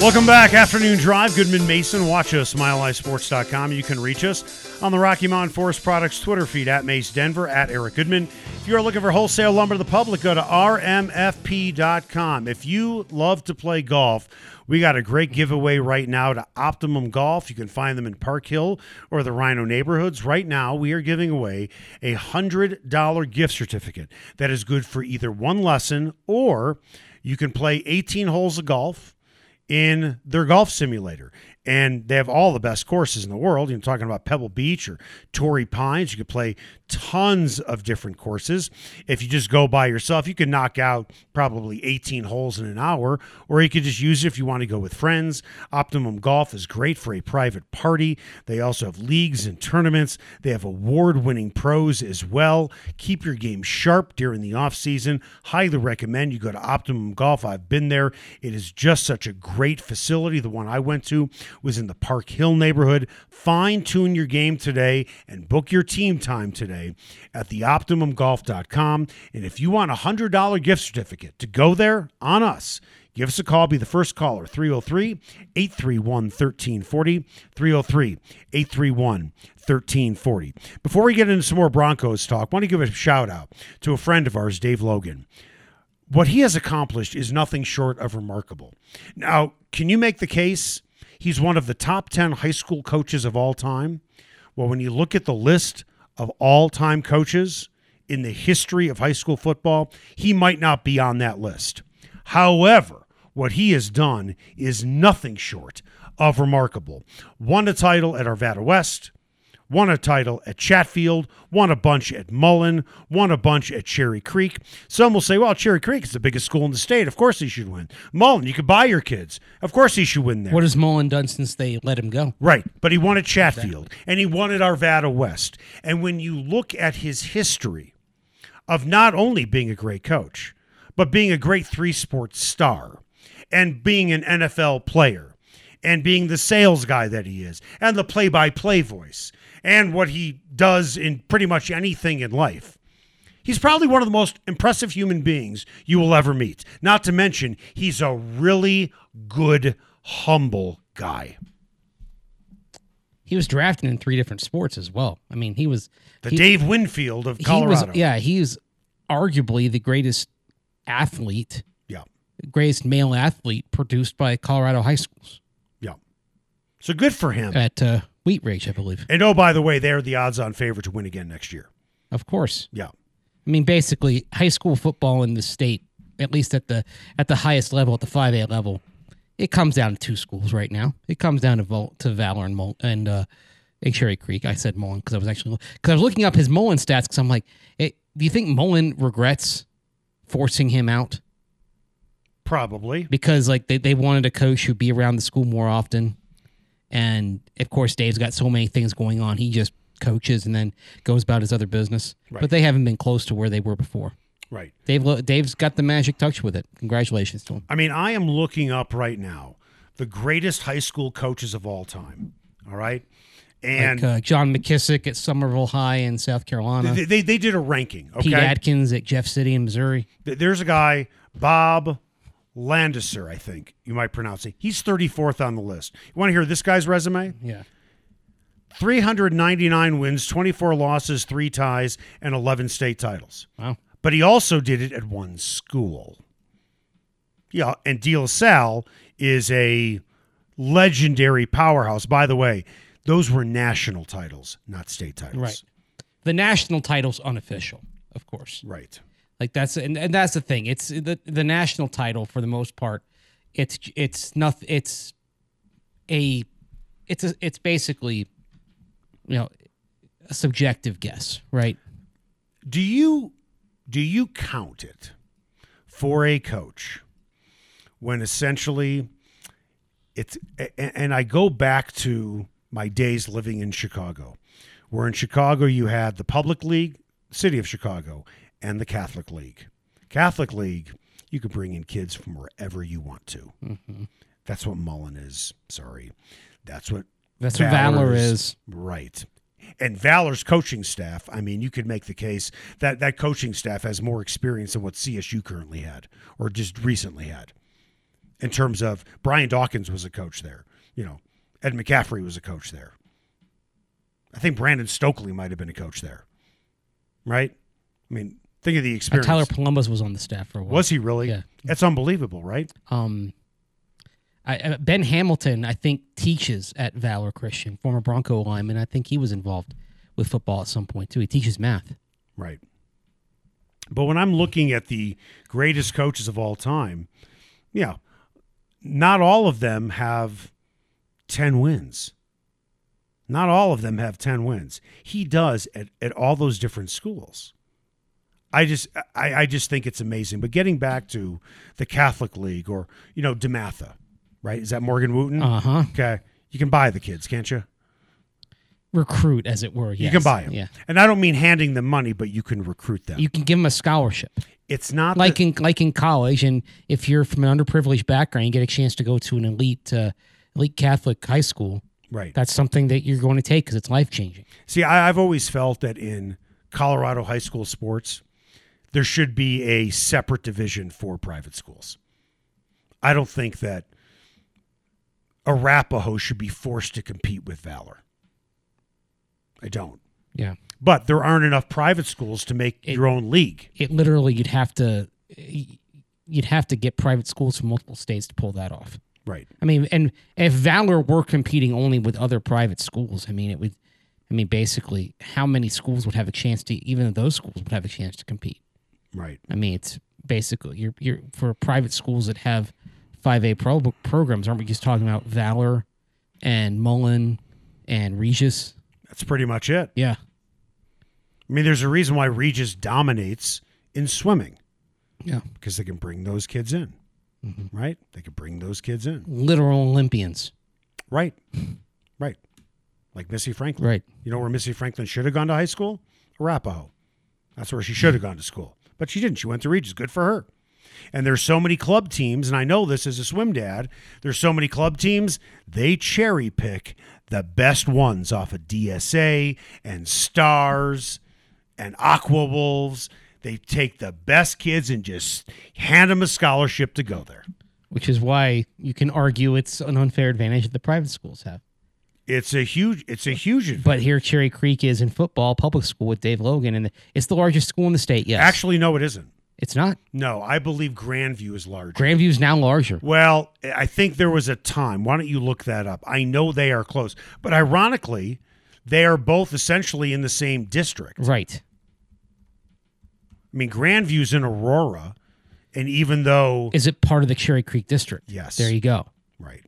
Welcome back. Afternoon Drive. Goodman Mason. Watch us, milehighsports.com. You can reach us on the Rocky Mountain Forest Products Twitter feed at Mace Denver, at Eric Goodman. If you're looking for wholesale lumber to the public, go to rmfp.com. If you love to play golf, we got a great giveaway right now to Optimum Golf. You can find them in Park Hill or the RiNo neighborhoods. Right now, we are giving away a $100 gift certificate that is good for either one lesson or you can play 18 holes of golf in their golf simulator. And they have all the best courses in the world. You're talking about Pebble Beach or Torrey Pines. You could play tons of different courses. If you just go by yourself, you could knock out probably 18 holes in an hour, or you could just use it if you want to go with friends. Optimum Golf is great for a private party. They also have leagues and tournaments. They have award winning pros as well. Keep your game sharp during the off season. Highly recommend you go to Optimum Golf. I've been there. It is just such a great facility. The one I went to was in the Park Hill neighborhood. Fine tune your game today and book your team time today at theoptimumgolf.com. And if you want a $100 gift certificate to go there on us, give us a call. Be the first caller 303 831 1340. 303 831 1340. Before we get into some more Broncos talk, I want to give a shout out to a friend of ours, Dave Logan. What he has accomplished is nothing short of remarkable. Now, can you make the case he's one of the top 10 high school coaches of all time? Well, when you look at the list of all time coaches in the history of high school football, he might not be on that list. However, what he has done is nothing short of remarkable. Won a title at Arvada West, won a title at Chatfield, won a bunch at Mullen, won a bunch at Cherry Creek. Some will say, well, Cherry Creek is the biggest school in the state. Of course he should win. Mullen, you could buy your kids. Of course he should win there. What has Mullen done since they let him go? Right. But he won at Chatfield and he won at Arvada West. And when you look at his history of not only being a great coach, but being a great three sports star and being an NFL player and being the sales guy that he is and the play by play voice and what he does in pretty much anything in life. He's probably one of the most impressive human beings you will ever meet. Not to mention, he's a really good, humble guy. He was drafted in three different sports as well. I mean, he was The he, Dave Winfield of he Colorado. was yeah, he's arguably the greatest athlete, Yeah. greatest male athlete produced by Colorado high schools. So good for him. at uh, Wheat Ridge, I believe. And oh, by the way, they're the odds on favorite to win again next year. Of course. Yeah. I mean, basically, high school football in the state, at least at the at the highest level, at the five A level, it comes down to two schools right now. It comes down to Vol- to Valor and Mul- and uh, and Cherry Creek. I said Mullen because I was actually because I was looking up his Mullen stats because I'm like, do you think Mullen regrets forcing him out Probably. because like they, they wanted a coach who'd be around the school more often, and of course Dave's got so many things going on. He just coaches and then goes about his other business. Right. But they haven't been close to where they were before. Right. Dave Dave's got the magic touch with it. Congratulations to him. I mean, I am looking up right now the greatest high school coaches of all time. All right. And like uh, John McKissick at Summerville High in South Carolina. they, they, they did a ranking. Okay. Pete Adkins at Jeff City in Missouri. There's a guy, Bob Landisser, I think you might pronounce it. He's 34th on the list. You want to hear this guy's resume? Yeah. 399 wins, 24 losses, three ties, and 11 state titles. Wow. But he also did it at one school. Yeah, and De La Salle is a legendary powerhouse. By the way, those were national titles, not state titles. Right. The national title's unofficial, of course. Right. Like that's and, and that's the thing. It's the the national title for the most part. It's it's nothing. It's a it's a it's basically you know a subjective guess, right? Do you do you count it for a coach when essentially it's and I go back to my days living in Chicago. Where in Chicago you had the public league, city of Chicago, and the Catholic League. Catholic League, you could bring in kids from wherever you want to. Mm-hmm. That's what Mullen is. Sorry. That's what That's what Valor is. Right. And Valor's coaching staff, I mean, you could make the case that that coaching staff has more experience than what CSU currently had or just recently had. In terms of Brian Dawkins was a coach there. You know, Ed McCaffrey was a coach there. I think Brandon Stokley might have been a coach there. Right? I mean, think of the Uh, experience. Tyler Polumbus was on the staff for a while. was he really? Yeah. That's unbelievable, right? Um, I, uh, Ben Hamilton, I think, teaches at Valor Christian, former Bronco lineman. I think he was involved with football at some point too. He teaches math. Right. But when I'm looking at the greatest coaches of all time, yeah, not all of them have 10 wins. Not all of them have 10 wins. He does at, at all those different schools. I just I, I just think it's amazing. But getting back to the Catholic League or, you know, DeMatha, right? Is that Morgan Wootten? Uh huh. Okay. You can buy the kids, can't you? Recruit, as it were. You can buy them. Yeah. And I don't mean handing them money, but you can recruit them. You can give them a scholarship, it's not like the- in like in college, and if you're from an underprivileged background, you get a chance to go to an elite uh, elite Catholic high school. right. That's something that you're going to take because it's life changing. See, I, I've always felt that in Colorado high school sports, there should be a separate division for private schools. I don't think that Arapahoe should be forced to compete with Valor. I don't. Yeah. But there aren't enough private schools to make It- your own league. It literally you'd have to you'd have to get private schools from multiple states to pull that off. Right. I mean, and if Valor were competing only with other private schools, I mean, it would. I mean, basically, how many schools would have a chance to? Even those schools would have a chance to compete. Right. I mean, it's basically you're you're for private schools that have five A pro programs. Aren't we just talking about Valor and Mullen and Regis? That's pretty much it. Yeah, I mean, there's a reason why Regis dominates in swimming yeah, because they can bring those kids in. Mm-hmm. Right? They can bring those kids in. literal Olympians. Right. Right. Like Missy Franklin. Right. You know where Missy Franklin should have gone to high school? Arapaho. That's where she should have gone to school. But she didn't. She went to Regis. Good for her. And there's so many club teams, and I know this as a swim dad. There's so many club teams, they cherry pick the best ones off of DSA and Stars and Aqua Wolves. They take the best kids and just hand them a scholarship to go there. Which is why you can argue it's an unfair advantage that the private schools have. It's a huge. It's a huge. But here, Cherry Creek is in football, public school with Dave Logan, and it's the largest school in the state. Yes, Actually, no, it isn't. it's not. No, I believe Grandview is larger. Grandview is now larger. Well, I think there was a time. Why don't you look that up? I know they are close, but ironically, they are both essentially in the same district. Right. I mean, Grandview's in Aurora, and even though Is it part of the Cherry Creek district? Yes. There you go. right,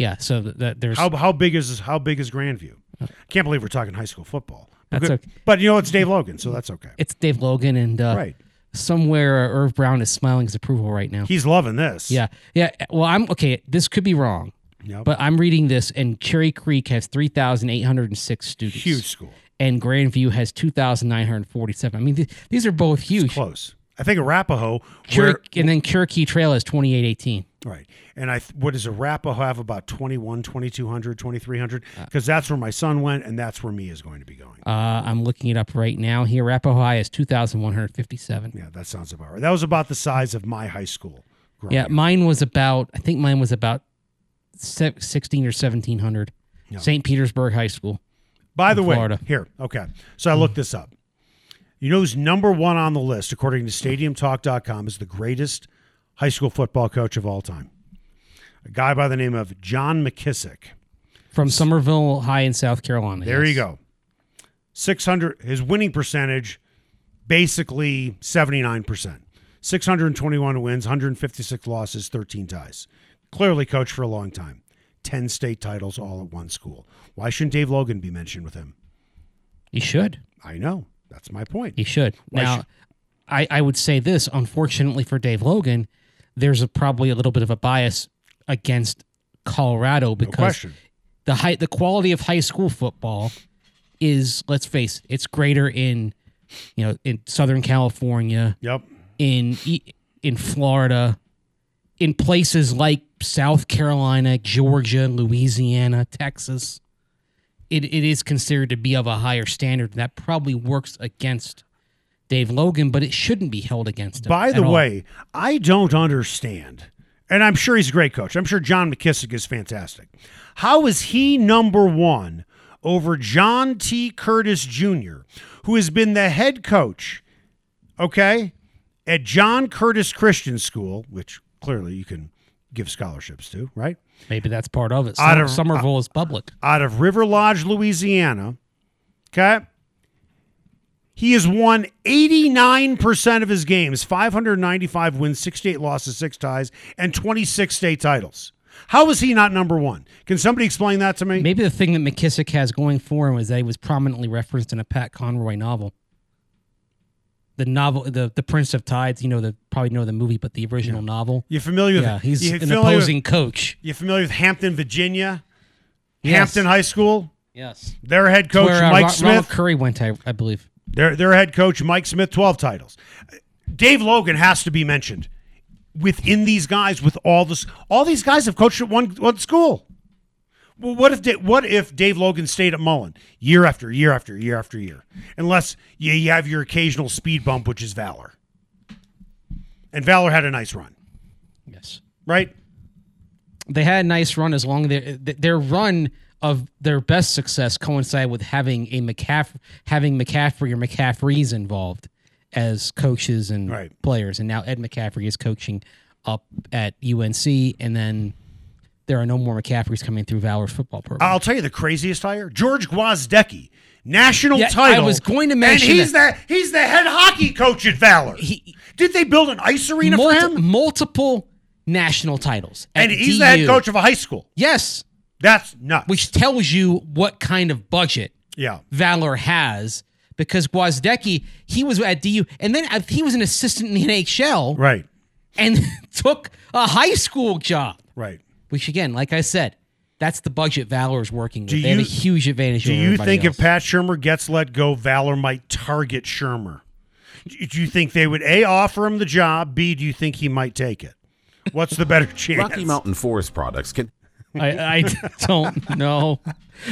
Yeah. So that, there's how how big is how big is Grandview? I Can't believe we're talking high school football. But That's okay. But you know, it's Dave Logan, so that's okay. it's Dave Logan, and uh, Right, somewhere uh, Irv Brown is smiling his approval right now. he's loving this. Yeah. Yeah. Well, I'm okay. This could be wrong, Yep. but I'm reading this, and Cherry Creek has 3,806 students. huge school, And Grandview has 2,947. I mean, th- these are both huge. close. I think Arapahoe, where, and then Cherokee Trail has 2818. Right. And I what does Arapahoe have about 21, 2200, 2300 Uh. because that's where my son went and that's where me is going to be going. Uh, I'm looking it up right now. Here, Arapahoe High is 2,157. yeah, that sounds about right. That was about the size of my high school. growing Yeah, up. mine was about. I think mine was about 16 or 1700. Yeah. St. Petersburg High School. By the way, Florida. here, okay. So I looked this up. You know who's number one on the list, according to StadiumTalk.com, is the greatest high school football coach of all time. A guy by the name of John McKissick. From Summerville High in South Carolina. There you go. 600 his winning percentage basically 79%. 621 wins, 156 losses, 13 ties. Clearly coached for a long time. 10 state titles all at one school. Why shouldn't Dave Logan be mentioned with him? He should. I know. That's my point. He should. Why now, should- I, I would say this. Unfortunately for Dave Logan, there's a, probably a little bit of a bias against Colorado because question. the high the quality of high school football is let's face it, it's greater in you know in Southern California, Yep. in in Florida, in places like South Carolina, Georgia, Louisiana, Texas. It, it is considered to be of a higher standard. That probably works against Dave Logan, but it shouldn't be held against him. By the all. way, I don't understand, and I'm sure he's a great coach. I'm sure John McKissick is fantastic. How is he number one over John T. Curtis Jr., who has been the head coach, okay, at John Curtis Christian School, which clearly you can give scholarships to, right? maybe that's part of it. Out of- uh, Summerville is public. out of River Lodge, Louisiana. Okay. He has won 89% of his games, 595 wins, 68 losses, six ties, and 26 state titles. How is he not number one? Can somebody explain that to me? Maybe the thing that McKissick has going for him is that he was prominently referenced in a Pat Conroy novel. The novel, the the Prince of Tides. You know, the probably know the movie, but the original novel. You're familiar with Yeah, he's an opposing With, coach. You're familiar with Hampton, Virginia? Yes. Hampton High School? Yes, Their head coach, where uh, Mike Ro- Smith. Ronald Curry went, I, I believe. Their their head coach Mike Smith, twelve titles. Dave Logan has to be mentioned within these guys. With all this, all these guys have coached at one one school. Well, what if what if Dave Logan stayed at Mullen year after year after year after year, unless you, you have your occasional speed bump, which is Valor. And Valor had a nice run, Yes, right? they had a nice run as long as their their run of their best success coincide with having a McCaff having McCaffrey or McCaffreys involved as coaches and Right. players, and now Ed McCaffrey is coaching up at UNC, and then there are no more McCaffreys coming through Valor's football program. I'll tell you the craziest hire: George Gwozdecki, national Yeah, I title. was going to mention and he's the he's the head hockey coach at Valor. He- Did they build an ice arena for him? multiple national titles, And he's the head coach of a high school. Yes, That's nuts. which tells you what kind of budget yeah, Valor has because Gwozdecki, he was at DU, and then uh, he was an assistant in the NHL right, and took a high school job. right. Which again, like I said, that's the budget Valor is working with. Do they have a you- huge advantage. Do over you think else. if Pat Shurmur gets let go, Valor might target Shurmur? Do do you think they would a offer him the job? B, do you think he might take it? What's the better chance? Rocky Mountain Forest Products can I, I don't know,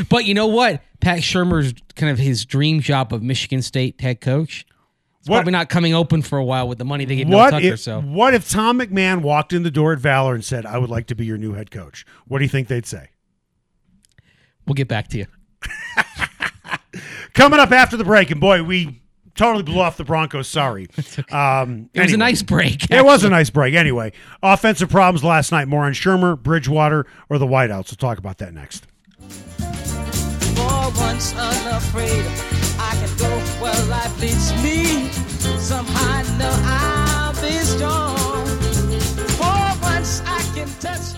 but you know what? Pat Shurmur's kind of his dream job of Michigan State head coach. It's What- probably not coming open for a while with the money they gave Mel Tucker. if, so what if Tom McMahon walked in the door at Valor and said, "I would like to be your new head coach"? What do you think they'd say? we'll get back to you. Coming up after the break, and boy, we totally blew off the Broncos. Sorry. Um, It was a anyway. nice break. It was a nice break. Anyway, offensive problems last night. More on Shurmur, Bridgewater, or the Whiteouts. We'll talk about that next. For once unafraid, I can go where life leads me. Somehow I know I'll be strong. For once I can touch.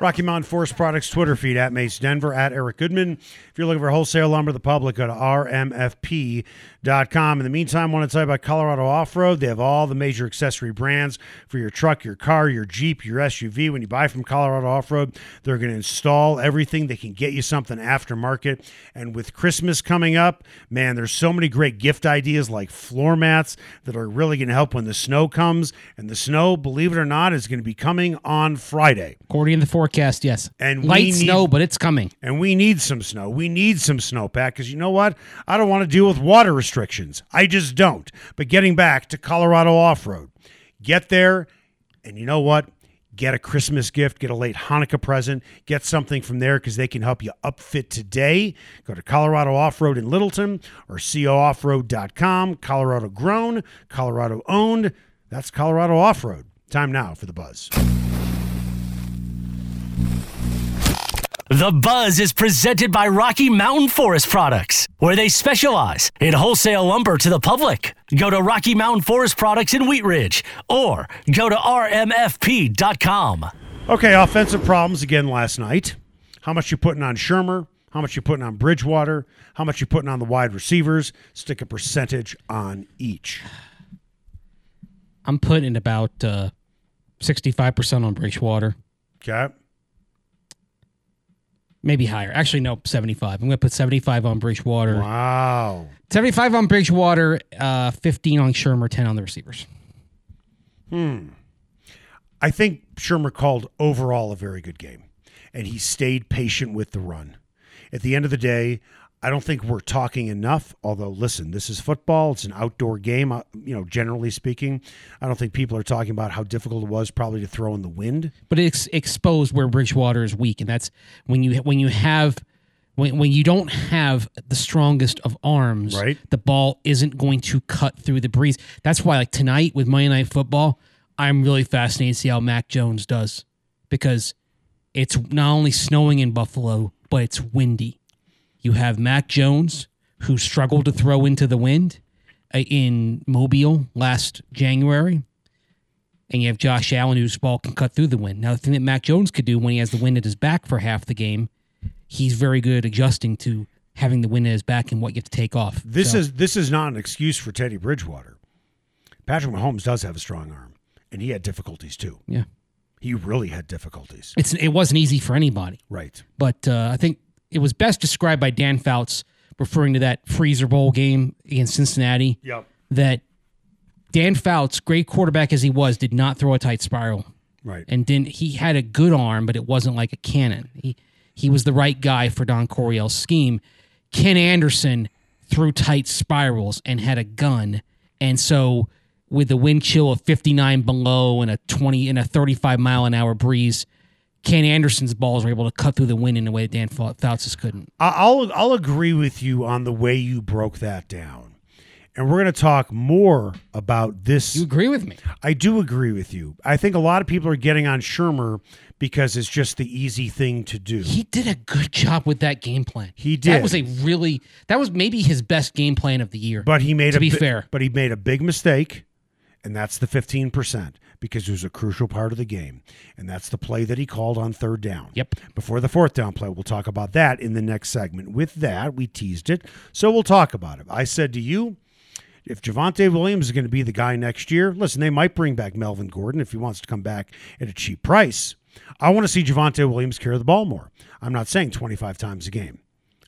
Rocky Mountain Forest Products Twitter feed at Mace Denver, at Eric Goodman. If you're looking for wholesale lumber to the public, go to rmfp.com. In the meantime, I want to tell you about Colorado Off Road. They have all the major accessory brands for your truck, your car, your Jeep, your SUV. When you buy from Colorado Off Road, they're going to install everything They can get you something aftermarket. And with Christmas coming up, man, there's so many great gift ideas like floor mats that are really going to help when the snow comes. And the snow, believe it or not, is going to be coming on Friday. According to the forecast, yes. And light need- snow, but it's coming. And we need some snow. We need some snowpack because you know what? I don't want to deal with water restrictions. I just don't. But getting back to Colorado off road, get there, and you know what? Get a Christmas gift, get a late Hanukkah present, get something from there because they can help you upfit today. Go to Colorado Off Road in Littleton or cooffroad.com. Colorado grown, Colorado owned. That's Colorado Off Road. Time now for the buzz. The Buzz is presented by Rocky Mountain Forest Products, where they specialize in wholesale lumber to the public. Go to Rocky Mountain Forest Products in Wheat Ridge or go to rmfp.com. Okay, offensive problems again last night. How much you putting on Shurmur? How much you putting on Bridgewater? How much you putting on the wide receivers? Stick a percentage on each. I'm putting about uh, 65% on Bridgewater, Okay. Maybe higher. Actually, no, 75. I'm going to put 75 on Bridgewater. Wow. 75 on Bridgewater, uh, 15 on Shurmur, 10 on the receivers. Hmm. I think Shurmur called overall a very good game, and he stayed patient with the run. At the end of the day, I don't think we're talking enough. Although, listen, this is football; it's an outdoor game. uh, You know, generally speaking, I don't think people are talking about how difficult it was probably to throw in the wind. but it's exposed where Bridgewater is weak, and that's when you when you have when when you don't have the strongest of arms, Right. The ball isn't going to cut through the breeze. That's why, like tonight with Monday Night Football, I'm really fascinated to see how Mac Jones does because it's not only snowing in Buffalo, but it's windy. You have Mac Jones who struggled to throw into the wind uh, in Mobile last January and you have Josh Allen whose ball can cut through the wind. Now, the thing that Mac Jones could do when he has the wind at his back for half the game, he's very good at adjusting to having the wind at his back and what you have to take off. This So, is this is not an excuse for Teddy Bridgewater. Patrick Mahomes does have a strong arm, and he had difficulties too. yeah, He really had difficulties. it's it wasn't easy for anybody, Right. but uh, I think it was best described by Dan Fouts referring to that freezer bowl game against Cincinnati. Yep. That Dan Fouts, great quarterback as he was, did not throw a tight spiral. Right. and didn't he had a good arm, but it wasn't like a cannon. He he was the right guy for Don Coryell's scheme. Ken Anderson threw tight spirals and had a gun, and so with the wind chill of 59 below and a 20 and a 35 mile an hour breeze, Ken Anderson's balls were able to cut through the wind in a way that Dan Fouts couldn't. I- I'll I'll agree with you on the way you broke that down. And we're going to talk more about this. You agree with me? I do agree with you. I think a lot of people are getting on Shurmur because it's just the easy thing to do. He did a good job with that game plan. He did. That was a really that was maybe his best game plan of the year. But he made to a be fair. but he made a big mistake, and that's the fifteen percent because it was a crucial part of the game, and that's the play that he called on third down. Yep. Before the fourth down play, we'll talk about that in the next segment. With that, we teased it, so we'll talk about it. I said to you. If Javonte Williams is going to be the guy next year, listen, they might bring back Melvin Gordon if he wants to come back at a cheap price. I want to see Javonte Williams carry the ball more. I'm not saying 25 times a game.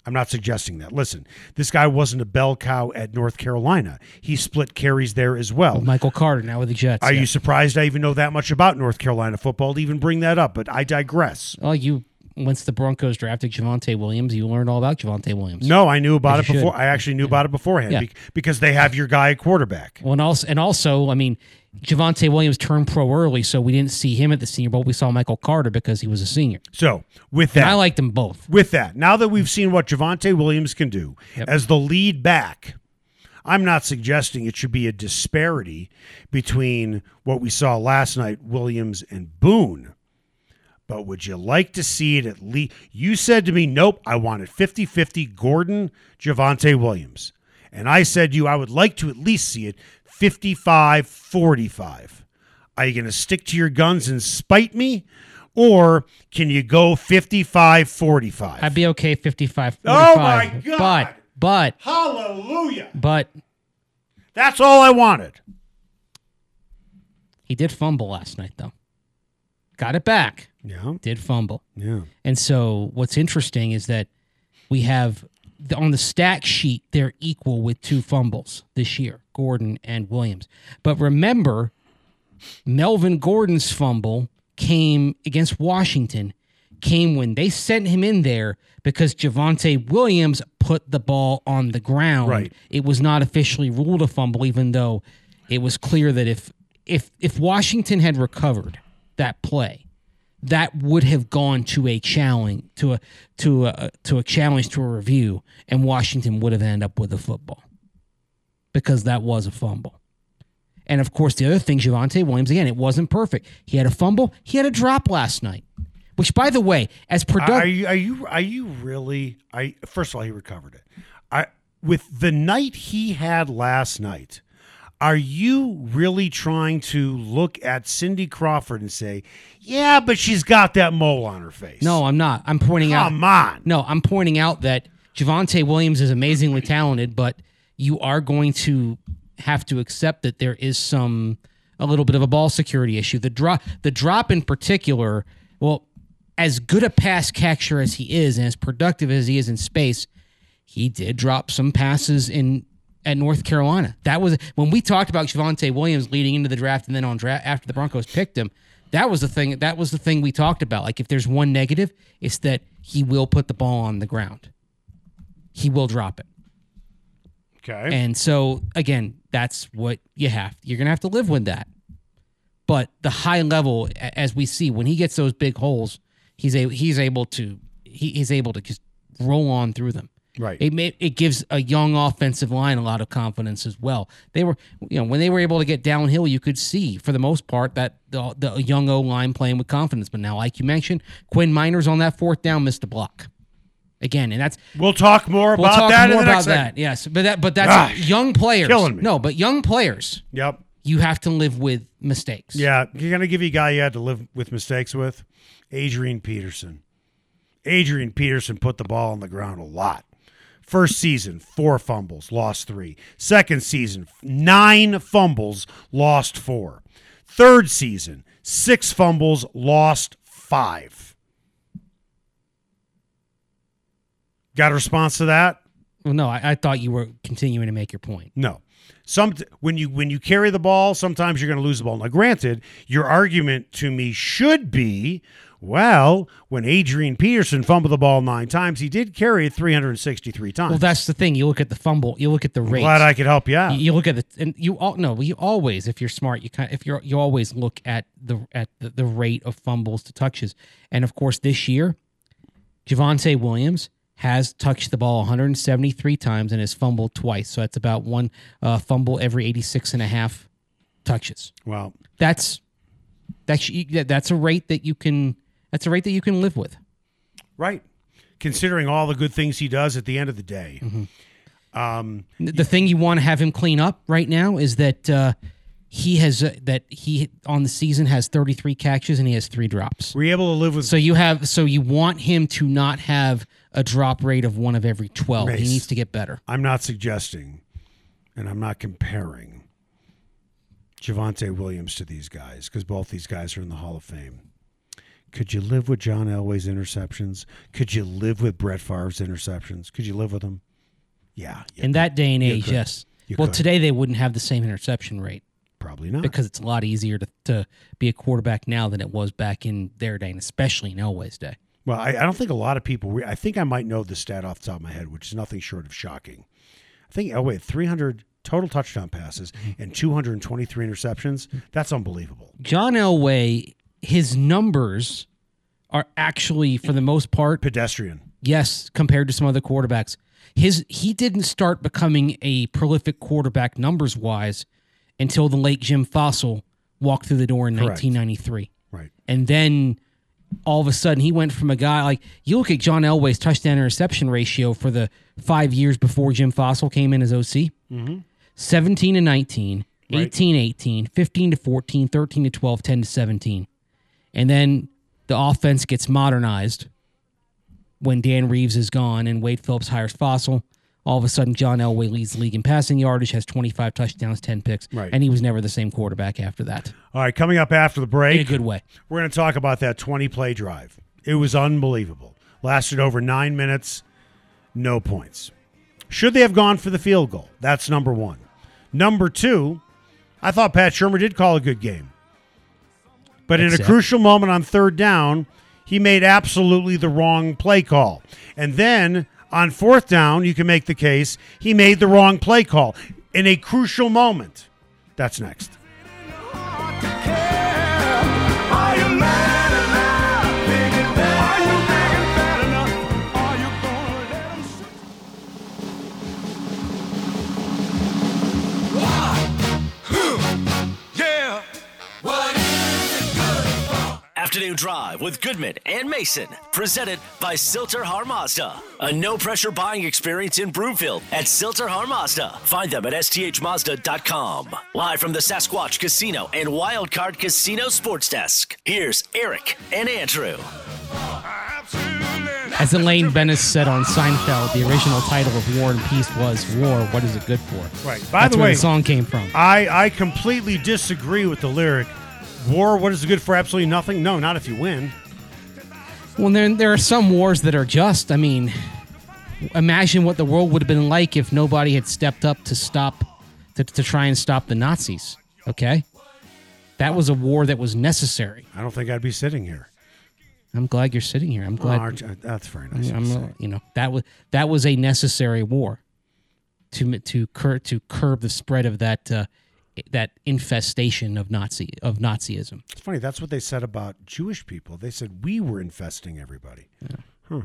I'm not suggesting that. Listen, this guy wasn't a bell cow at North Carolina. He split carries there as well. Michael Carter now with the Jets. Are yeah. you surprised I even know that much about North Carolina football to even bring that up? But I digress. Well, you once the Broncos drafted Javonte Williams, you learned all about Javonte Williams. No, I knew about it before. should. I actually knew about it beforehand Yeah. because they have your guy at quarterback. Well, and also, and also, I mean, Javonte Williams turned pro early, so we didn't see him at the Senior Bowl. We saw Michael Carter because he was a senior. So, with And that, I liked them both. with that, now that we've seen what Javonte Williams can do Yep. as the lead back, I'm not suggesting it should be a disparity between what we saw last night, Williams and Boone. But would you like to see it at least? You said to me, nope, I wanted 50 50 Gordon, Javonte Williams. And I said to you, I would like to at least see it 55 45. Are you going to stick to your guns and spite me? Or can you go 55 45? I'd be okay 55 Oh 45. my God. But, but, Hallelujah. but That's all I wanted. he did fumble last night, though. Got it back. Yeah. Did fumble. Yeah. And so what's interesting is that we have on the stack sheet they're equal with two fumbles this year, Gordon and Williams. But remember, Melvin Gordon's fumble came against Washington came when they sent him in there because Javonte Williams put the ball on the ground. Right. It was not officially ruled a fumble, even though it was clear that if if if Washington had recovered that play, that would have gone to a challenge to a to a to a challenge to a review, and Washington would have ended up with a football because that was a fumble. And of course, the other thing, Javonte Williams, again, it wasn't perfect. He had a fumble, he had a drop last night. Which, by the way, as Are you are you are you really? I first of all, he recovered it. I with the night he had last night. Are you really trying to look at Cindy Crawford and say, "Yeah, but she's got that mole on her face"? no, I'm not. I'm pointing out. come on. No, I'm pointing out that Javonte Williams is amazingly talented, but you are going to have to accept that there is some a little bit of a ball security issue. The drop, the drop in particular. Well, as good a pass catcher as he is, and as productive as he is in space, he did drop some passes in at North Carolina. That was when we talked about Javonte Williams leading into the draft, and then on draft after the Broncos picked him. That was the thing. That was the thing we talked about. Like if there's one negative, it's that he will put the ball on the ground. He will drop it. Okay. And so again, that's what you have. You're gonna have to live with that. But the high level, as we see, when he gets those big holes, he's a, he's able to he, he's able to just roll on through them. Right. It may, it gives a young offensive line a lot of confidence as well. They were you know when they were able to get downhill, you could see for the most part that the the young O line playing with confidence. But now, like you mentioned, Quinn Meinerz on that fourth down missed a block. Again, and that's we'll talk more We'll about talk that more in the about that. segment. Yes, but that but that's Gosh, young players. killing me. No, but young players, Yep. you have to live with mistakes. Yeah, you're gonna give you a guy you had to live with mistakes with, Adrian Peterson. Adrian Peterson put the ball on the ground a lot. First season, four fumbles, lost three. Second season, nine fumbles, lost four. Third season, six fumbles, lost five. Got a response to that? Well, no, I, I thought you were continuing to make your point. No. Some when you when you carry the ball, sometimes you're going to lose the ball. Now, granted, your argument to me should be, well, when Adrian Peterson fumbled the ball nine times, he did carry it 363 times. Well, that's the thing. You look at the fumble. You look at the rate. Glad I could help you out. You, you look at the and you all no. You always, if you're smart, you kind if you're you always look at the at the, the rate of fumbles to touches. And of course, this year, Javonte Williams has touched the ball 173 times and has fumbled twice. So that's about one uh, fumble every 86 and a half touches. Wow. That's that's that's a rate that you can that's a rate that you can live with. right. Considering all the good things he does at the end of the day. Mm-hmm. The thing you want to have him clean up right now is that uh, he has uh, that he on the season has 33 catches and he has three drops. Were you able to live with So you have so you want him to not have a drop rate of one of every 12. He needs to get better. I'm not suggesting, and I'm not comparing Javonte Williams to these guys because both these guys are in the Hall of Fame. Could you live with John Elway's interceptions? Could you live with Brett Favre's interceptions? Could you live with them? Yeah, In that day and age, could. yes. You well, could. today they wouldn't have the same interception rate probably not. because it's a lot easier to, to be a quarterback now than it was back in their day, and especially in Elway's day. Well, I, I don't think a lot of people. Re- I think I might know the stat off the top of my head, which is nothing short of shocking. I think Elway had 300 total touchdown passes Mm-hmm. and 223 interceptions. That's unbelievable. John Elway, his numbers are actually, for the most part, Pedestrian. yes, compared to some other quarterbacks. His he didn't start becoming a prolific quarterback numbers wise until the late Jim Fassel walked through the door in Correct. 1993. Right. And then all of a sudden he went from a guy like you look at John Elway's touchdown interception ratio for the five years before Jim Fassel came in as OC. Mm-hmm. 17 to 19, Right. 18 18, 15 to 14, 13 to 12, 10 to 17. And then the offense gets modernized when Dan Reeves is gone and Wade Phillips hires Fassel. All of a sudden, John Elway leads the league in passing yardage, has 25 touchdowns, 10 picks, Right. and he was never the same quarterback after that. All right, coming up after the In a break, good way. we're going to talk about that 20 play drive. It was unbelievable. Lasted over nine minutes, no points. Should they have gone for the field goal? That's number one. Number two, I thought Pat Shurmur did call a good game. But in a crucial moment on third down, he made absolutely the wrong play call. And then on fourth down, you can make the case he made the wrong play call in a crucial moment. That's next. Afternoon Drive with Goodman and Mason, presented by Sill-TerHar Mazda. A no pressure buying experience in Broomfield at Sill-TerHar Mazda. Find them at sthmazda.com. Live from the Sasquatch Casino and Wildcard Casino Sports Desk, here's Eric and Andrew. As Elaine Benes said on Seinfeld, the original title of War and Peace was War, What Is It Good For? Right. By That's the where way, the song came from. I, I completely disagree with the lyric. War, what is good for absolutely nothing? No, not if you win. Well, there, there are some wars that are just. I mean, imagine what the world would have been like if nobody had stepped up to stop, to, to try and stop the Nazis. Okay? That was a war that was necessary. I don't think I'd be sitting here. I'm glad you're sitting here. I'm Oh, glad. aren't? That's very nice. I'm, you to uh, you know that was that was a necessary war to to cur- to curb the spread of that uh, that infestation of Nazi of Nazism. It's funny. That's what they said about Jewish people. They said we were infesting everybody. Yeah.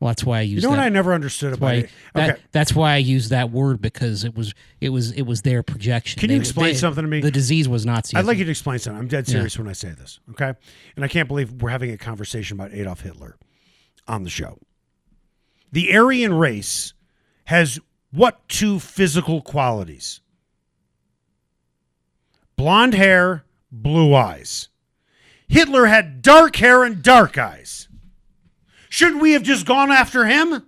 Well, that's why I use. You know that. what I never understood about why, it? that, That's why I use that word because it was it was it was their projection. Can you They- explain they- something to me? The disease was Nazi. I'd like you to explain something. I'm dead serious when I say this, okay? And I can't believe we're having a conversation about Adolf Hitler on the show. The Aryan race has what two physical qualities? Blonde hair, blue eyes. Hitler had dark hair and dark eyes. Shouldn't we have just gone after him?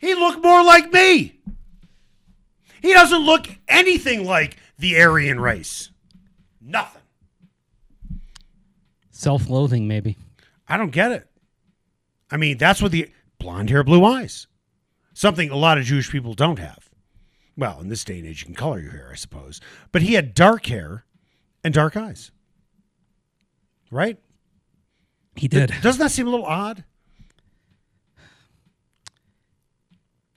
He looked more like me. He doesn't look anything like the Aryan race. Nothing. self-loathing, maybe. I don't get it. I mean, that's what the blonde hair, blue eyes. Something a lot of Jewish people don't have. Well, in this day and age, you can color your hair, I suppose. But he had dark hair and dark eyes. Right? He did. Doesn't that seem a little odd?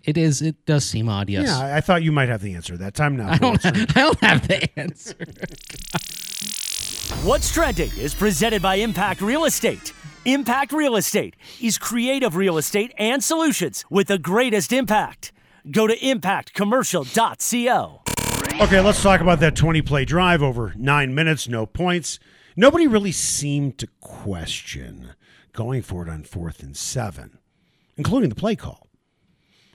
It is. It does seem odd. Yes. Yeah, I, I thought you might have the answer. That time now. I don't. Phil. I don't have the answer. What's Trending is presented by Impact Real Estate. Impact Real Estate is creative real estate and solutions with the greatest impact. Go to impactcommercial.co. Okay, let's talk about that 20 play drive over nine minutes, no points. Nobody really seemed to question going for it on fourth and seven, including the play call.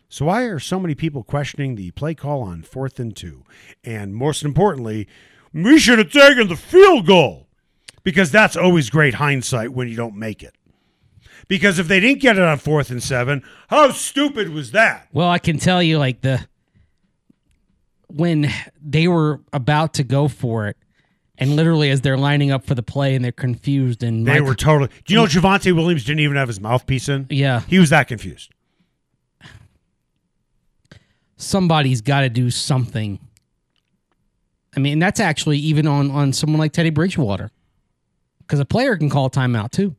So, why are so many people questioning the play call on fourth and two? And most importantly, we should have taken the field goal because that's always great hindsight when you don't make it. Because if they didn't get it on fourth and seven, how stupid was that? Well, I can tell you, like the when they were about to go for it, and literally as they're lining up for the play, and they're confused, and They Mike- were totally. Do you know Javonte Williams didn't even have his mouthpiece in? yeah. He was that confused. Somebody's got to do something. I mean, that's actually even on on someone like Teddy Bridgewater, because a player can call timeout too.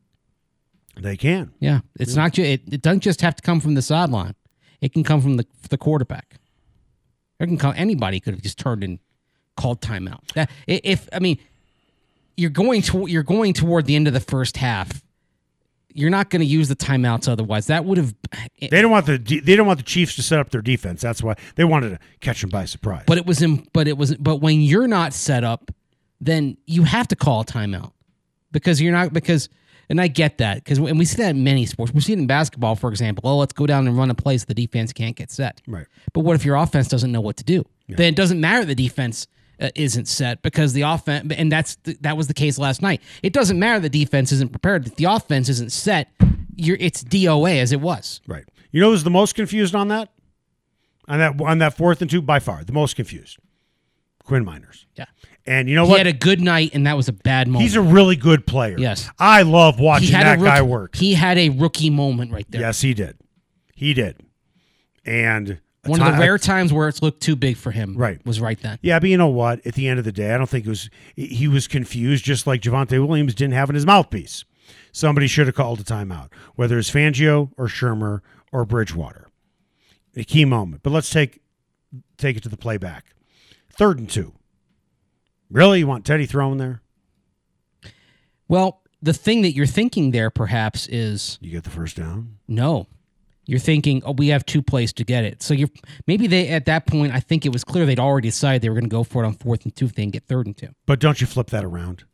They can. Yeah, it's not just it, it doesn't just have to come from the sideline. It can come from the the quarterback. It can come anybody could have just turned and called timeout. That if I mean you're going to you're going toward the end of the first half. You're not going to use the timeouts otherwise. That would have eh, They didn't want the they didn't want the Chiefs to set up their defense. That's why they wanted to catch them by surprise. but it was in but it was but when you're not set up, then you have to call a timeout because you're not because and I get that because and we see that in many sports. We see it in basketball, for example. Oh, let's go down and run a play so the defense can't get set. right. But what if your offense doesn't know what to do? Then it doesn't matter the defense uh, isn't set because the offense, and that's the, that was the case last night. It doesn't matter the defense isn't prepared. If the offense isn't set, you're it's DOA as it was. Right. You know who's the most confused on that? On that on that fourth and two by far the most confused. Quinn Meinerz. Yeah, And you know he what? He had a good night, and that was a bad moment. He's a really good player. Yes. I love watching that a guy rookie, work. He had a rookie moment right there. Yes, he did. He did. And One of the rare times where it's looked too big for him. Right. was right then. Yeah, but you know what? At the end of the day, I don't think it was. He was confused, just like Javonte Williams didn't have in his mouthpiece. Somebody should have called a timeout, whether it's Fangio or Shurmur or Bridgewater. A key moment. But let's take take it to the playback. Third and two. Really, you want Teddy throwing there? Well, the thing that you're thinking there perhaps is You get the first down. No. You're thinking, oh, we have two plays to get it. So you're maybe they at that point, I think it was clear they'd already decided they were going to go for it on fourth and two if they can get third and two. But don't you flip that around?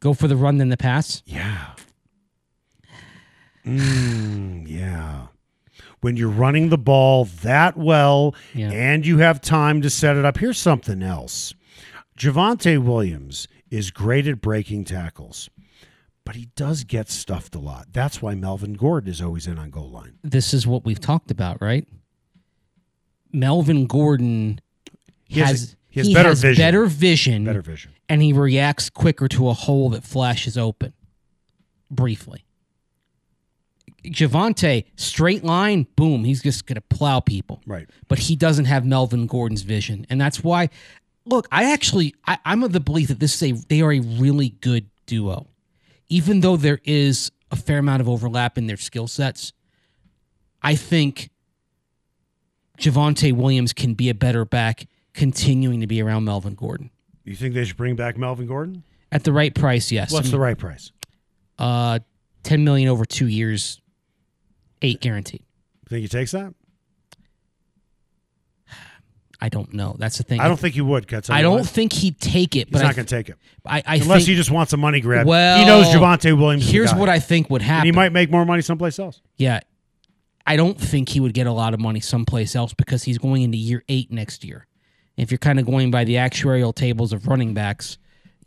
Go for the run than the pass. Yeah. Mm, yeah. When you're running the ball that well Yeah. and you have time to set it up, here's something else. Javonte Williams is great at breaking tackles, but he does get stuffed a lot. That's why Melvin Gordon is always in on goal line. This is what we've talked about, right? Melvin Gordon He has- has he has better vision. better vision, Better vision. and he reacts quicker to a hole that flashes open. Briefly, Javonte straight line, boom, he's just gonna plow people. Right. but he doesn't have Melvin Gordon's vision, and that's why. Look, I actually I, I'm of the belief that this is a they are a really good duo, even though there is a fair amount of overlap in their skill sets. I think Javonte Williams can be a better back, continuing to be around Melvin Gordon You think they should bring back Melvin Gordon? at the right price. Yes, What's the right price? uh, ten million over two years, eight guaranteed. Think he takes that? I don't know. That's the thing. I don't think he would. Cut. I don't think he'd take it. He's But not going to take it I, I unless think, he just wants a money grab. Well, he knows Javonte Williams. Here's what I think would And happen. he might make more money someplace else. Yeah. I don't think he would get a lot of money someplace else because he's going into year eight next year. If you're kind of going by the actuarial tables of running backs,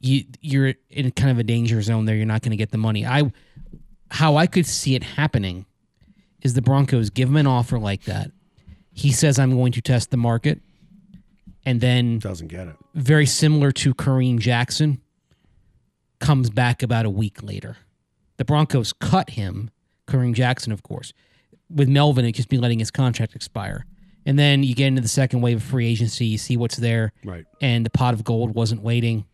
you you're in kind of a danger zone there. You're not going to get the money. I how I could see it happening is the Broncos give him an offer like that. He says I'm going to test the market, and then Doesn't get it. very similar to Kareem Jackson, comes back about a week later. The Broncos cut him, Kareem Jackson, of course. With Melvin, it just be letting his contract expire. And then you get into the second wave of free agency, you see what's there, Right. and the pot of gold wasn't waiting,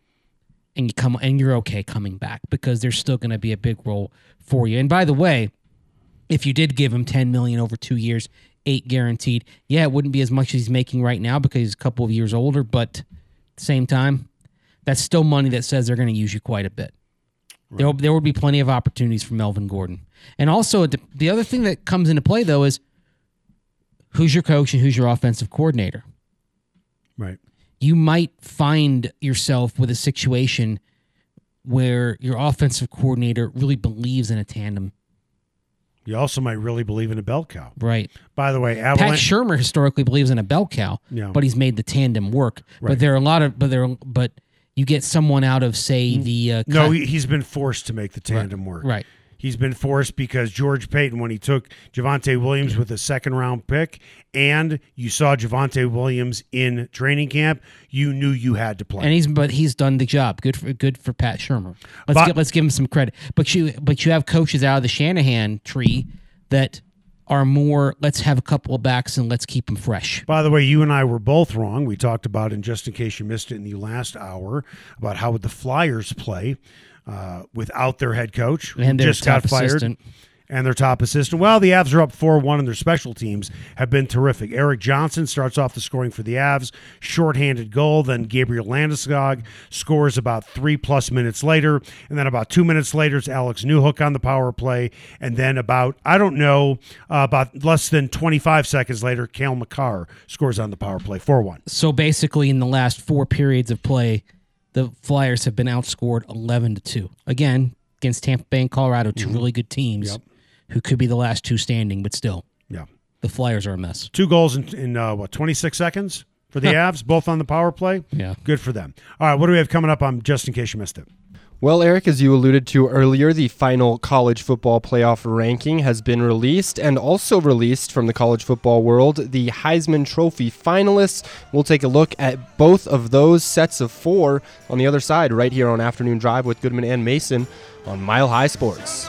and you come and you're okay coming back because there's still going to be a big role for you. And by the way, if you did give him 10 million over two years, eight guaranteed, yeah, it wouldn't be as much as he's making right now because he's a couple of years older, but at the same time, that's still money that says they're going to use you quite a bit. There, there would be plenty of opportunities for Melvin Gordon. And also, the other thing that comes into play, though, is who's your coach and who's your offensive coordinator? Right. you might find yourself with a situation where your offensive coordinator really believes in a tandem. You also might really believe in a bell cow. Right. By the way, Pat Shurmur historically believes in a bell cow, Yeah. but he's made the tandem work. Right. But there are a lot of but there are, but you get someone out of say the uh, no, he's been forced to make the tandem work. right. He's been forced because George Paton, when he took Javonte Williams with a second round pick, and you saw Javonte Williams in training camp, you knew you had to play. and he's but he's done the job. Good for good for Pat Shurmur. Let's But- get, let's give him some credit. But you but you have coaches out of the Shanahan tree that are more. Let's have a couple of backs and let's keep them fresh. By the way, you and I were both wrong. We talked about, and just in case you missed it in the last hour, about how would the Flyers play uh, without their head coach, who And their just got fired, assistant. and their top assistant. Well, the Avs are up 4 1, and their special teams have been terrific. Erik Johnson starts off the scoring for the Avs, shorthanded goal. Then Gabriel Landeskog scores about three plus minutes later. And then about two minutes later, it's Alex Newhook on the power play. And then about, I don't know, uh, about less than 25 seconds later, Cale Makar scores on the power play 4 1. So basically, in the last four periods of play, the Flyers have been outscored eleven to two. Again, against Tampa Bay and Colorado, 2 really good teams Yep. who could be the last two standing, but still, Yeah. the Flyers are a mess. Two goals in, in uh, what, 26 seconds for the Avs, both on the power play? Yeah. Good for them. All right, what do we have coming up on just in case you missed it? Well, Eric, as you alluded to earlier, the final college football playoff ranking has been released and also released from the college football world. The Heisman Trophy finalists. We'll take a look at both of those sets of four on the other side, right here on Afternoon Drive with Goodman and Mason on Mile High Sports.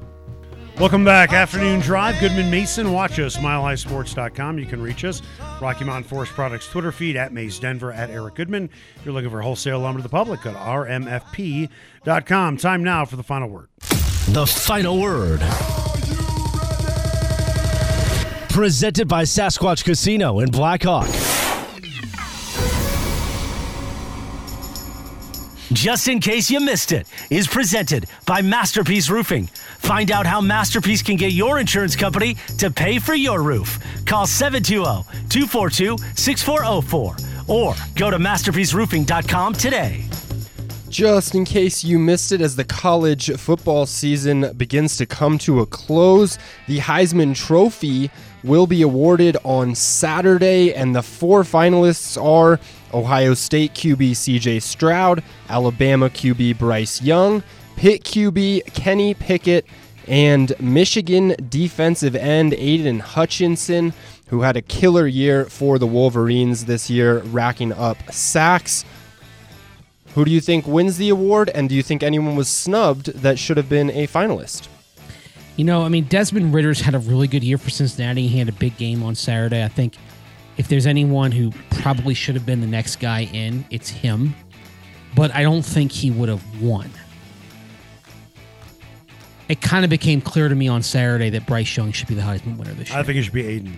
Welcome back. Afternoon Drive. Goodman Mason. Watch us, milehighsports.com. You can reach us. Rocky Mountain Forest Products Twitter feed at Maze Denver at Eric Goodman. If you're looking for wholesale lumber to the public, go to rmfp.com. Time now for the final word. The final word. Presented by Sasquatch Casino in Blackhawk. Just in case you missed it, is presented by Masterpiece Roofing. Find out how Masterpiece can get your insurance company to pay for your roof. Call 720 242 6404 or go to masterpieceroofing.com today. Just in case you missed it, as the college football season begins to come to a close, the Heisman Trophy will be awarded on Saturday, and the four finalists are Ohio State QB CJ Stroud, Alabama QB Bryce Young, Pitt QB Kenny Pickett, and Michigan defensive end Aidan Hutchinson, who had a killer year for the Wolverines this year, racking up sacks. Who do you think wins the award, and do you think anyone was snubbed that should have been a finalist? You know, I mean, Desmond Ridder's had a really good year for Cincinnati. He had a big game on Saturday. I think if there's anyone who probably should have been the next guy in, it's him. But I don't think he would have won. It kind of became clear to me on Saturday that Bryce Young should be the Heisman winner this year. I think it should be Aidan.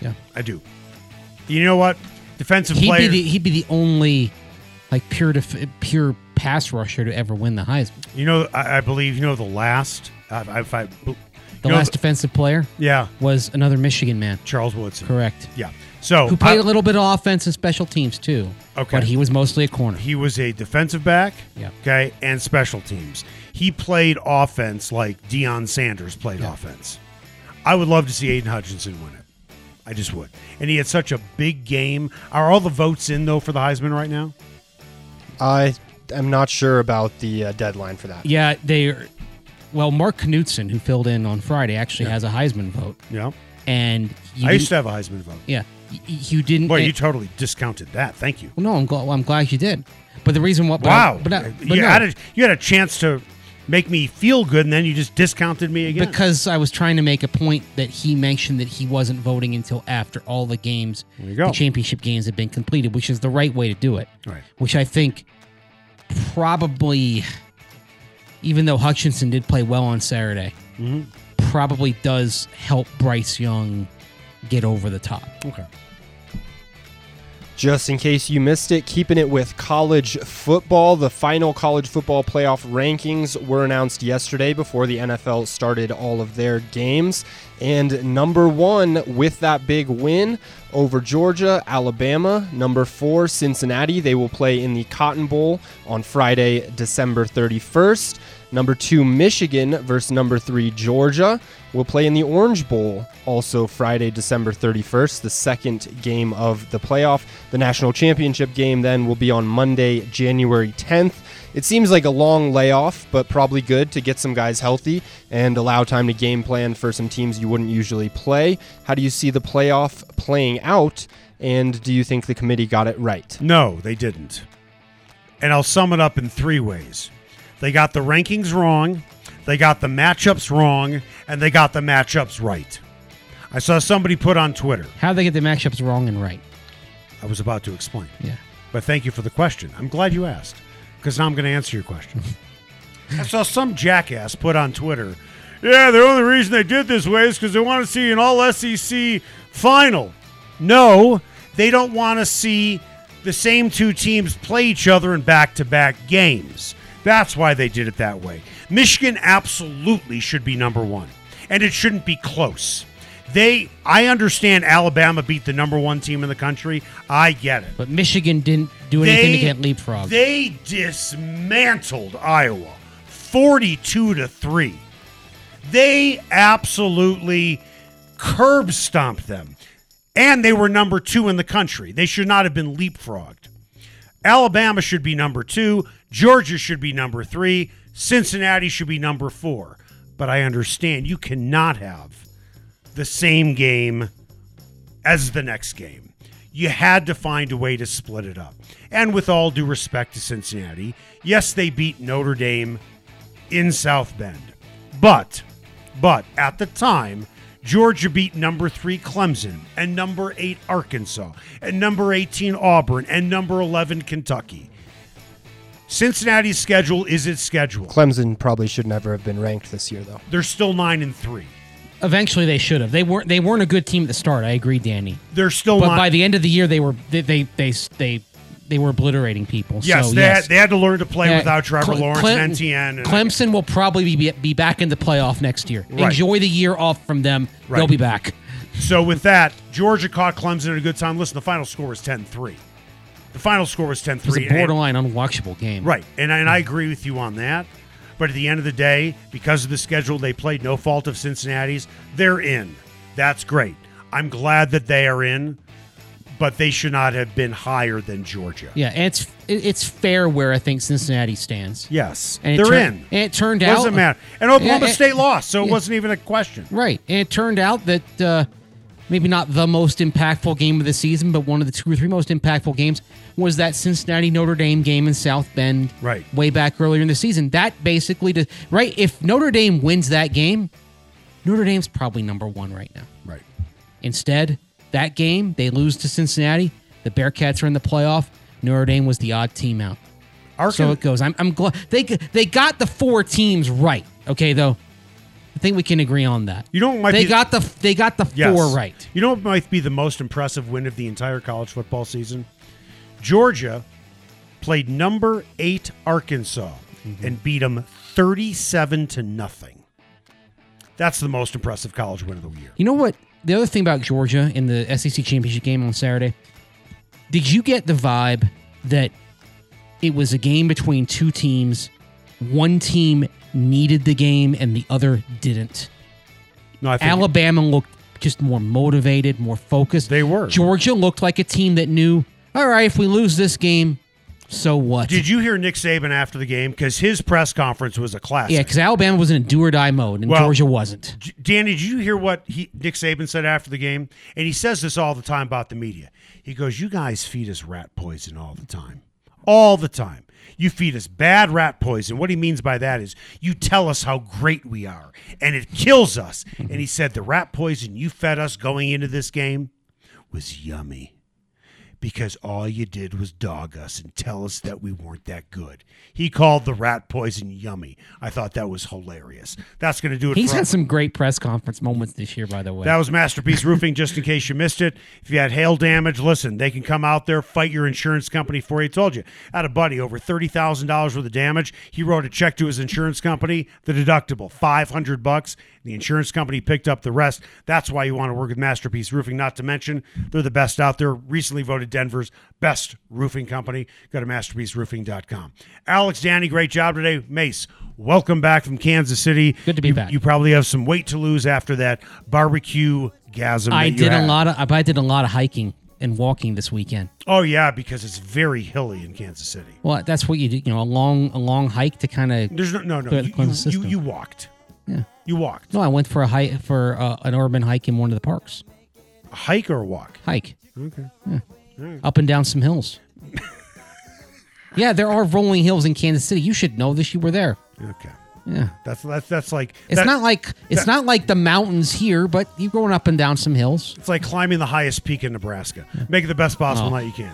yeah. I do. You know what? Defensive He'd player. be, the, he'd be the only like pure def- pure pass rusher to ever win the Heisman. you know, I, I believe you know the last. I, I, I, The know last defensive player yeah, was another Michigan man. Charles Woodson. Correct. Yeah. So Who played I- a little bit of offense and special teams too. Okay. But he was mostly a corner. He was a defensive back. Yeah. Okay, and special teams. He played offense like Deion Sanders played offense. I would love to see Aidan Hutchinson win it. I just would. And he had such a big game. Are all the votes in though for the Heisman right now? I am not sure about the uh, deadline for that. Yeah, they. Are, Well, Mark Knudson, who filled in on Friday, actually has a Heisman vote, Yeah. and you I used to have a Heisman vote. Yeah, y- y- you didn't. Boy, eh, you totally discounted that. Thank you. well, no, I'm glad. Well, I'm glad you did. But the reason what? but I- Wow. but, I- but you, no, had a, you had a chance to make me feel good, and then you just discounted me again. because I was trying to make a point that he mentioned that he wasn't voting until after all the games, There you go. the championship games had been completed, which is the right way to do it. Right. Which I think probably, even though Hutchinson did play well on Saturday, Mm-hmm. probably does help Bryce Young get over the top. Okay. Just in case you missed it, keeping it with college football, the final college football playoff rankings were announced yesterday before the NFL started all of their games. And number one, with that big win over Georgia, Alabama. Number four, Cincinnati. They will play in the Cotton Bowl on Friday, December 31st. Number two, Michigan versus number three, Georgia will play in the Orange Bowl also Friday, December 31st, the second game of the playoff. The national championship game then will be on Monday, January 10th. It seems like a long layoff, but probably good to get some guys healthy and allow time to game plan for some teams you wouldn't usually play. How do you see the playoff playing out? And do you think the committee got it right? No, they didn't. And I'll sum it up in three ways. They got the rankings wrong, they got the matchups wrong, and they got the matchups right. I saw somebody put on Twitter. How they get the matchups wrong and right? I was about to explain. Yeah. But thank you for the question. I'm glad you asked because now I'm going to answer your question. I saw some jackass put on Twitter, yeah, the only reason they did this way is because they want to see an all SEC final. No, they don't want to see the same two teams play each other in back to back games. That's why they did it that way. Michigan absolutely should be number one, and it shouldn't be close. They, I understand Alabama beat the number one team in the country. I get it. But Michigan didn't do anything to get leapfrog. They dismantled Iowa 42 to 3. They absolutely curb stomped them. And they were number 2 in the country. They should not have been leapfrogged. Alabama should be number 2, Georgia should be number 3, Cincinnati should be number 4. But I understand you cannot have the same game as the next game. You had to find a way to split it up. And with all due respect to Cincinnati, yes, they beat Notre Dame in South Bend. But But at the time, Georgia beat number three Clemson and number eight Arkansas and number 18 Auburn and number 11 Kentucky. Cincinnati's schedule is its schedule. Clemson probably should never have been ranked this year, though. They're still nine and three. Eventually, they should have. They weren't. They weren't a good team at the start. I agree, Danny. They're still But not. by the end of the year, they were they they they they, they were obliterating people. yes, so, they, yes. Had, they had to learn to play Yeah, without Trevor Cle- Lawrence Cle- and NTN. And Clemson will probably be be back in the playoff next year. Right. Enjoy the year off from them. Right. They'll be back. So with that, Georgia caught Clemson at a good time. Listen, the final score was 10-3. The final score was 10-3. It was a and- borderline unwatchable game. Right, and, and I agree with you on that. But at the end of the day, because of the schedule they played, no fault of Cincinnati's, they're in. That's great. I'm glad that they are in, but they should not have been higher than Georgia. Yeah, and it's it's fair where I think Cincinnati stands. Yes, And it they're tur- in. and it turned out It Doesn't matter. And Oklahoma Yeah, State lost, so it wasn't even a question. Right. And it turned out that uh, maybe not the most impactful game of the season, but one of the two or three most impactful games was that Cincinnati Notre Dame game in South Bend Right. way back earlier in the season. That basically, did, right? If Notre Dame wins that game, Notre Dame's probably number one right now. Right. Instead, that game, they lose to Cincinnati. The Bearcats are in the playoff. Notre Dame was the odd team out. So it goes. I'm, I'm glad they they got the four teams right. Okay, though, I think we can agree on that. You know what might they be- got the they got the Yes. four right. You know what might be the most impressive win of the entire college football season? Georgia played number eight Arkansas Mm-hmm. and beat them 37 to nothing. That's the most impressive college win of the year. You know what? The other thing about Georgia in the SEC championship game on Saturday, did you get the vibe that it was a game between two teams? One team needed the game and the other didn't. No, I think Alabama looked just more motivated, more focused. They were. Georgia looked like a team that knew, all right, if we lose this game, so what? Did you hear Nick Saban after the game? Because his press conference was a classic. yeah, because Alabama was in a do or die mode and Well- Georgia wasn't. J- Danny, did you hear what he, Nick Saban said after the game? And he says this all the time about the media. He goes, "You guys feed us rat poison all the time, all the time. You feed us bad rat poison. What he means by that is you tell us how great we are, and it kills us." And he said, "The rat poison you fed us going into this game was yummy." Because all you did was dog us and tell us that we weren't that good. He called the rat poison yummy. I thought that was hilarious. That's going to do it He's had some great press conference moments this year, by the way. that was Masterpiece Roofing, just in case you missed it. If you had hail damage, listen, they can come out there, fight your insurance company for you. I told you, I had a buddy over $30,000 worth of damage. He wrote a check to his insurance company, the deductible, 500 bucks. The insurance company picked up the rest. That's why you want to work with Masterpiece Roofing, not to mention they're the best out there. Recently voted Denver's best roofing company. Go to masterpieceroofing.com. Alex, Danny, great job today. Mace, welcome back from Kansas City. Good to be You- back. You probably have some weight to lose after that barbecue gasm. I did a lot of I did a lot of hiking and walking this weekend. Oh yeah, because it's very hilly in Kansas City. Well, that's what you do. You know, a long a long hike to kind of. There's no no no. You, you, you, you walked. Yeah. You walked. No, I went for a hike for uh, an urban hike in one of the parks. A hike or a walk? Hike. Okay. Up and down some hills. yeah, there are rolling hills in Kansas City. You should know this. You were there. Okay. Yeah. That's that's that's like It's that- not like it's that- not like the mountains here, but you're going up and down some hills. It's like climbing the highest peak in Nebraska. Make it the best possible Oh. night you can.